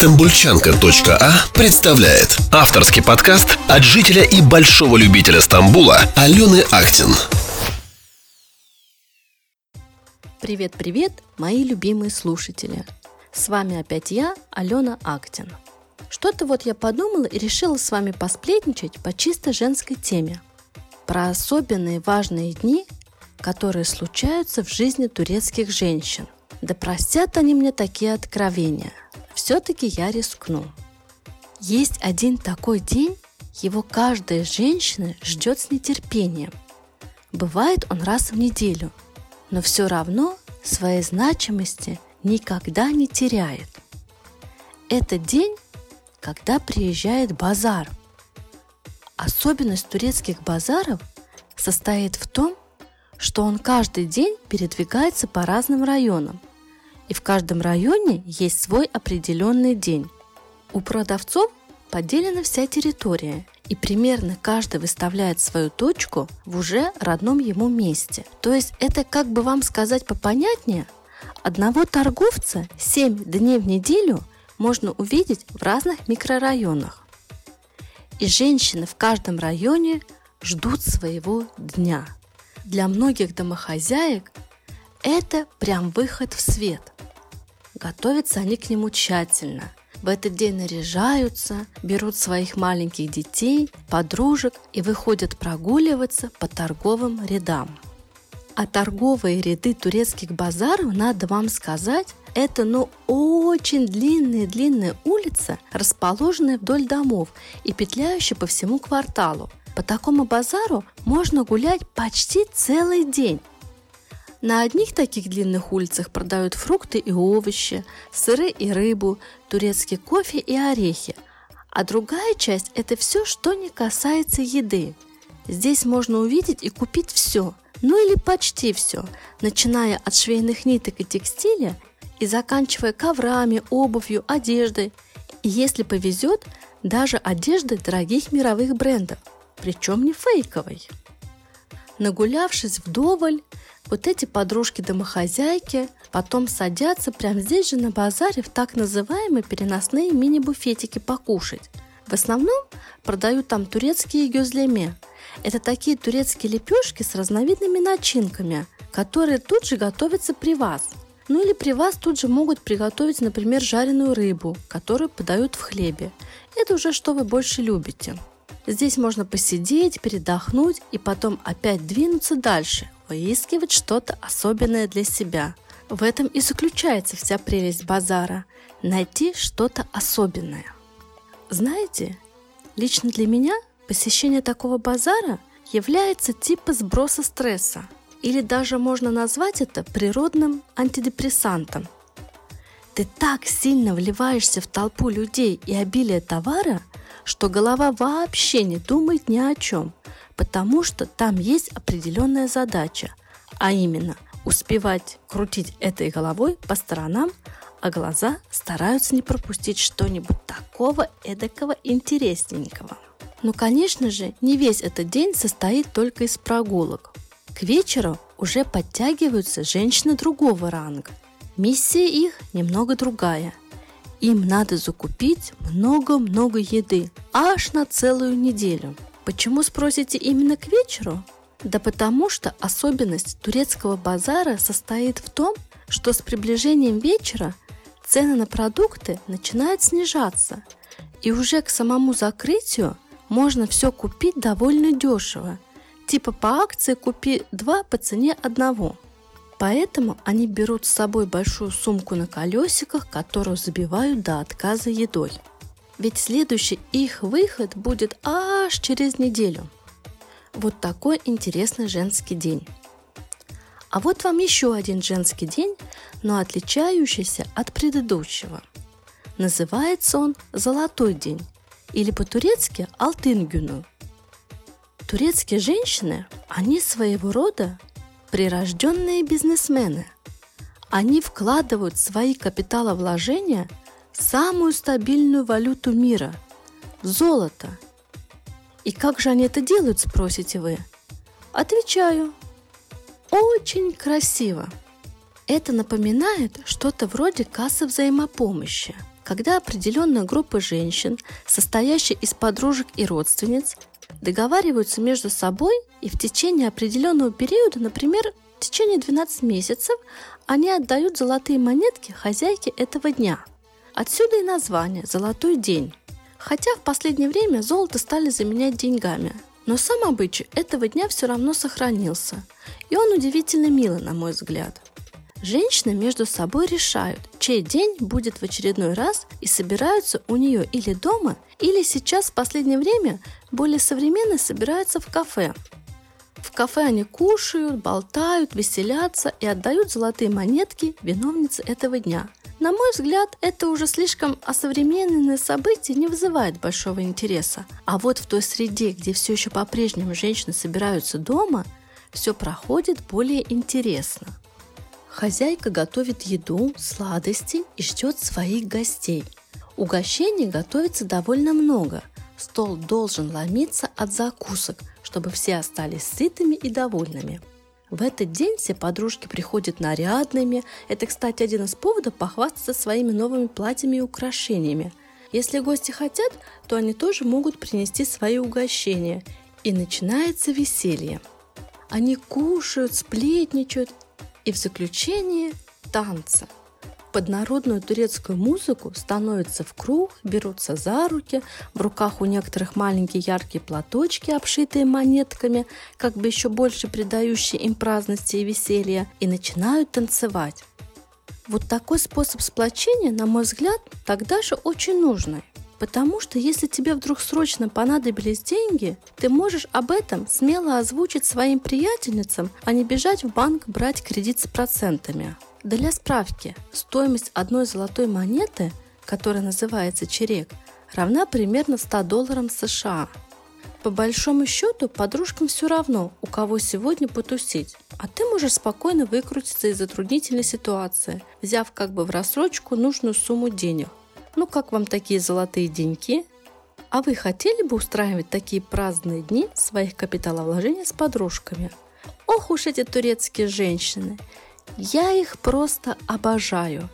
Стамбульчанка.а представляет авторский подкаст от жителя и большого любителя Стамбула Алены Актин. Привет-привет, мои любимые слушатели! С вами опять я, Алена Актин. Что-то вот я подумала и решила с вами посплетничать по чисто женской теме. Про особенные важные дни, которые случаются в жизни турецких женщин. Да простят они мне такие откровения – все-таки я рискну. Есть один такой день, его каждая женщина ждет с нетерпением. Бывает он раз в неделю, но все равно своей значимости никогда не теряет. Это день, когда приезжает базар. Особенность турецких базаров состоит в том, что он каждый день передвигается по разным районам – и в каждом районе есть свой определенный день. У продавцов поделена вся территория, и примерно каждый выставляет свою точку в уже родном ему месте. То есть это, как бы вам сказать попонятнее, одного торговца 7 дней в неделю можно увидеть в разных микрорайонах. И женщины в каждом районе ждут своего дня. Для многих домохозяек это прям выход в свет. Готовятся они к нему тщательно. В этот день наряжаются, берут своих маленьких детей, подружек и выходят прогуливаться по торговым рядам. А торговые ряды турецких базаров, надо вам сказать, это ну очень длинная-длинная улица, расположенная вдоль домов и петляющая по всему кварталу. По такому базару можно гулять почти целый день. На одних таких длинных улицах продают фрукты и овощи, сыры и рыбу, турецкий кофе и орехи. А другая часть – это все, что не касается еды. Здесь можно увидеть и купить все, ну или почти все, начиная от швейных ниток и текстиля и заканчивая коврами, обувью, одеждой. И если повезет, даже одеждой дорогих мировых брендов, причем не фейковой. Нагулявшись вдоволь, вот эти подружки-домохозяйки потом садятся прямо здесь же на базаре в так называемые переносные мини-буфетики покушать. В основном продают там турецкие гюзлеме. Это такие турецкие лепешки с разновидными начинками, которые тут же готовятся при вас. Ну или при вас тут же могут приготовить, например, жареную рыбу, которую подают в хлебе. Это уже что вы больше любите. Здесь можно посидеть, передохнуть и потом опять двинуться дальше, выискивать что-то особенное для себя. В этом и заключается вся прелесть базара – найти что-то особенное. Знаете, лично для меня посещение такого базара является типа сброса стресса, или даже можно назвать это природным антидепрессантом. Ты так сильно вливаешься в толпу людей и обилие товара, что голова вообще не думает ни о чем, потому что там есть определенная задача, а именно успевать крутить этой головой по сторонам, а глаза стараются не пропустить что-нибудь такого эдакого интересненького. Но, конечно же, не весь этот день состоит только из прогулок. К вечеру уже подтягиваются женщины другого ранга. Миссия их немного другая. Им надо закупить много-много еды, аж на целую неделю. Почему спросите именно к вечеру? Да потому что особенность турецкого базара состоит в том, что с приближением вечера цены на продукты начинают снижаться, и уже к самому закрытию можно все купить довольно дешево, типа по акции купи два по цене одного – Поэтому они берут с собой большую сумку на колесиках, которую забивают до отказа едой. Ведь следующий их выход будет аж через неделю. Вот такой интересный женский день. А вот вам еще один женский день, но отличающийся от предыдущего. Называется он «Золотой день» или по-турецки «Алтын Турецкие женщины, они своего рода прирожденные бизнесмены. Они вкладывают свои капиталовложения самую стабильную валюту мира – золото. И как же они это делают, спросите вы? Отвечаю. Очень красиво. Это напоминает что-то вроде кассы взаимопомощи, когда определенная группа женщин, состоящая из подружек и родственниц, договариваются между собой и в течение определенного периода, например, в течение 12 месяцев, они отдают золотые монетки хозяйке этого дня. Отсюда и название «Золотой день». Хотя в последнее время золото стали заменять деньгами, но сам обычай этого дня все равно сохранился, и он удивительно милый, на мой взгляд – Женщины между собой решают, чей день будет в очередной раз и собираются у нее или дома, или сейчас в последнее время более современно собираются в кафе. В кафе они кушают, болтают, веселятся и отдают золотые монетки виновнице этого дня. На мой взгляд, это уже слишком осовремененное событие не вызывает большого интереса. А вот в той среде, где все еще по-прежнему женщины собираются дома, все проходит более интересно. Хозяйка готовит еду, сладости и ждет своих гостей. Угощений готовится довольно много. Стол должен ломиться от закусок, чтобы все остались сытыми и довольными. В этот день все подружки приходят нарядными. Это, кстати, один из поводов похвастаться своими новыми платьями и украшениями. Если гости хотят, то они тоже могут принести свои угощения. И начинается веселье. Они кушают, сплетничают и в заключение танцы. Под народную турецкую музыку становятся в круг, берутся за руки, в руках у некоторых маленькие яркие платочки, обшитые монетками, как бы еще больше придающие им праздности и веселья, и начинают танцевать. Вот такой способ сплочения, на мой взгляд, тогда же очень нужный. Потому что если тебе вдруг срочно понадобились деньги, ты можешь об этом смело озвучить своим приятельницам, а не бежать в банк брать кредит с процентами. Для справки, стоимость одной золотой монеты, которая называется черек, равна примерно 100 долларам США. По большому счету, подружкам все равно, у кого сегодня потусить. А ты можешь спокойно выкрутиться из затруднительной ситуации, взяв как бы в рассрочку нужную сумму денег. Ну как вам такие золотые деньки? А вы хотели бы устраивать такие праздные дни своих капиталовложений с подружками? Ох уж эти турецкие женщины! Я их просто обожаю.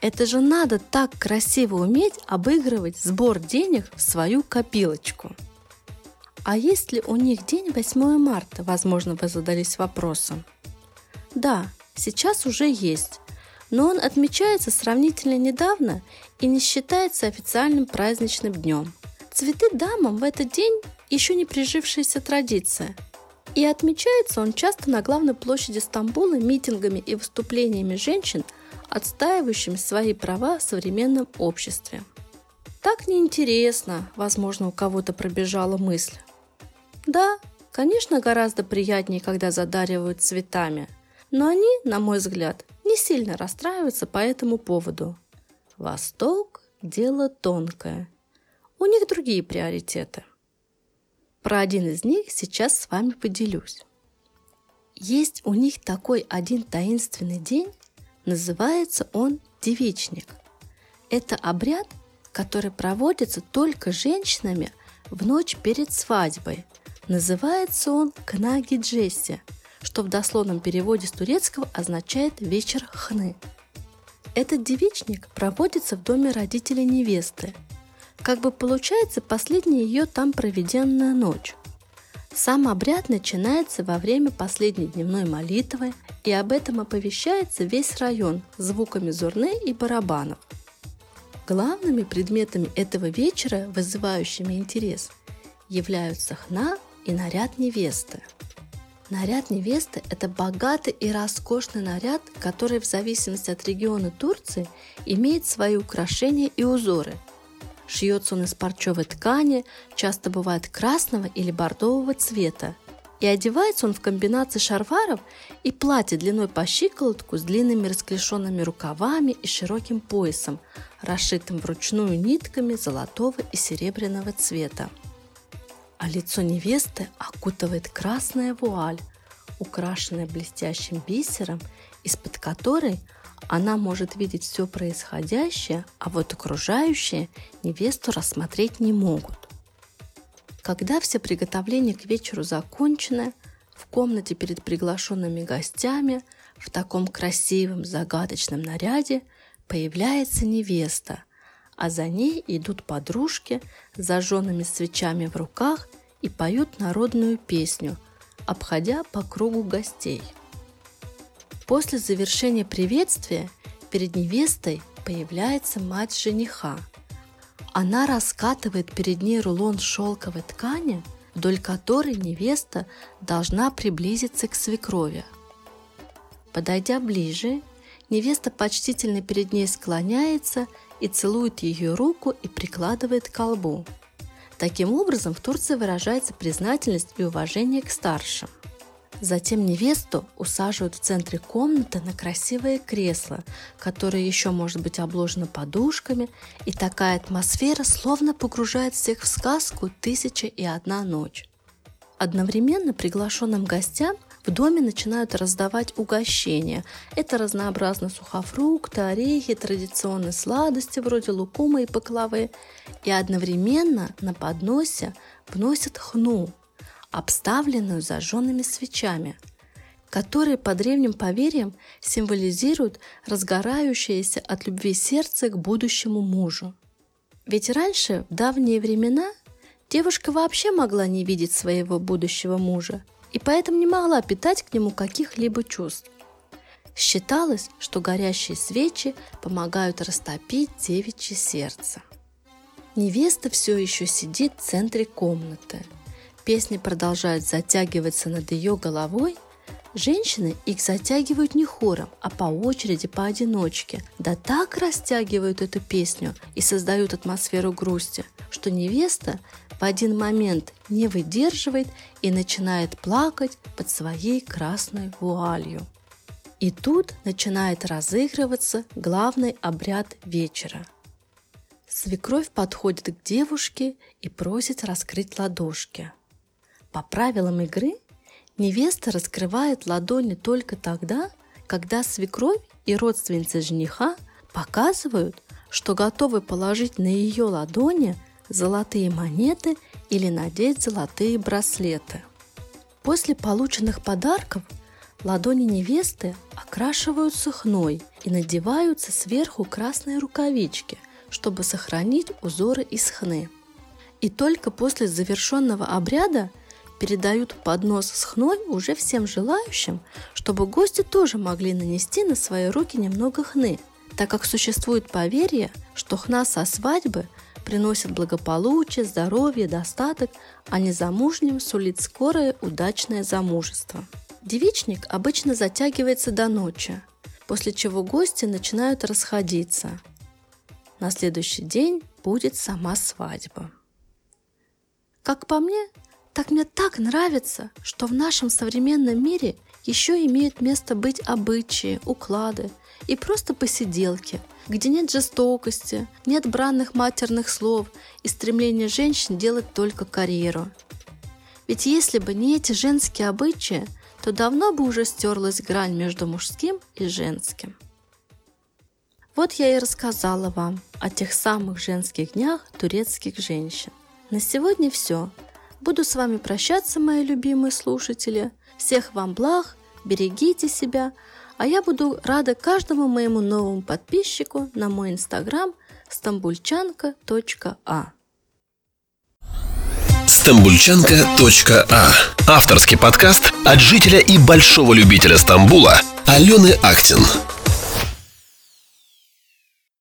Это же надо так красиво уметь обыгрывать сбор денег в свою копилочку. А есть ли у них день 8 марта, возможно, вы задались вопросом? Да, сейчас уже есть но он отмечается сравнительно недавно и не считается официальным праздничным днем. Цветы дамам в этот день еще не прижившаяся традиция. И отмечается он часто на главной площади Стамбула митингами и выступлениями женщин, отстаивающими свои права в современном обществе. Так неинтересно, возможно, у кого-то пробежала мысль. Да, конечно, гораздо приятнее, когда задаривают цветами, но они, на мой взгляд, не сильно расстраиваются по этому поводу. Восток – дело тонкое. У них другие приоритеты. Про один из них сейчас с вами поделюсь. Есть у них такой один таинственный день, называется он девичник. Это обряд, который проводится только женщинами в ночь перед свадьбой. Называется он Кнаги Джесси – что в дословном переводе с турецкого означает «вечер хны». Этот девичник проводится в доме родителей невесты. Как бы получается последняя ее там проведенная ночь. Сам обряд начинается во время последней дневной молитвы, и об этом оповещается весь район звуками зурны и барабанов. Главными предметами этого вечера, вызывающими интерес, являются хна и наряд невесты – Наряд невесты – это богатый и роскошный наряд, который в зависимости от региона Турции имеет свои украшения и узоры. Шьется он из парчевой ткани, часто бывает красного или бордового цвета. И одевается он в комбинации шарваров и платья длиной по щиколотку с длинными расклешенными рукавами и широким поясом, расшитым вручную нитками золотого и серебряного цвета а лицо невесты окутывает красная вуаль, украшенная блестящим бисером, из-под которой она может видеть все происходящее, а вот окружающие невесту рассмотреть не могут. Когда все приготовления к вечеру закончены, в комнате перед приглашенными гостями в таком красивом загадочном наряде появляется невеста, а за ней идут подружки с зажженными свечами в руках и поют народную песню, обходя по кругу гостей. После завершения приветствия перед невестой появляется мать жениха. Она раскатывает перед ней рулон шелковой ткани, вдоль которой невеста должна приблизиться к свекрови. Подойдя ближе, невеста почтительно перед ней склоняется и целует ее руку и прикладывает к колбу. Таким образом, в Турции выражается признательность и уважение к старшим. Затем невесту усаживают в центре комнаты на красивое кресло, которое еще может быть обложено подушками, и такая атмосфера словно погружает всех в сказку «Тысяча и одна ночь». Одновременно приглашенным гостям в доме начинают раздавать угощения. Это разнообразно сухофрукты, орехи, традиционные сладости вроде лукума и паклавы. И одновременно на подносе вносят хну – обставленную зажженными свечами, которые по древним поверьям символизируют разгорающееся от любви сердце к будущему мужу. Ведь раньше, в давние времена, девушка вообще могла не видеть своего будущего мужа и поэтому не могла питать к нему каких-либо чувств. Считалось, что горящие свечи помогают растопить девичье сердце. Невеста все еще сидит в центре комнаты – песни продолжают затягиваться над ее головой, женщины их затягивают не хором, а по очереди, поодиночке. Да так растягивают эту песню и создают атмосферу грусти, что невеста в один момент не выдерживает и начинает плакать под своей красной вуалью. И тут начинает разыгрываться главный обряд вечера. Свекровь подходит к девушке и просит раскрыть ладошки – по правилам игры невеста раскрывает ладони только тогда, когда свекровь и родственницы жениха показывают, что готовы положить на ее ладони золотые монеты или надеть золотые браслеты. После полученных подарков ладони невесты окрашиваются хной и надеваются сверху красные рукавички, чтобы сохранить узоры из хны. И только после завершенного обряда передают поднос с хной уже всем желающим, чтобы гости тоже могли нанести на свои руки немного хны, так как существует поверье, что хна со свадьбы приносит благополучие, здоровье, достаток, а незамужним сулит скорое удачное замужество. Девичник обычно затягивается до ночи, после чего гости начинают расходиться. На следующий день будет сама свадьба. Как по мне, так мне так нравится, что в нашем современном мире еще имеют место быть обычаи, уклады и просто посиделки, где нет жестокости, нет бранных матерных слов и стремления женщин делать только карьеру. Ведь если бы не эти женские обычаи, то давно бы уже стерлась грань между мужским и женским. Вот я и рассказала вам о тех самых женских днях турецких женщин. На сегодня все. Буду с вами прощаться, мои любимые слушатели. Всех вам благ, берегите себя, а я буду рада каждому моему новому подписчику на мой инстаграм стамбульчанка.а. Стамбульчанка.а Авторский подкаст от жителя и большого любителя Стамбула Алены Актин.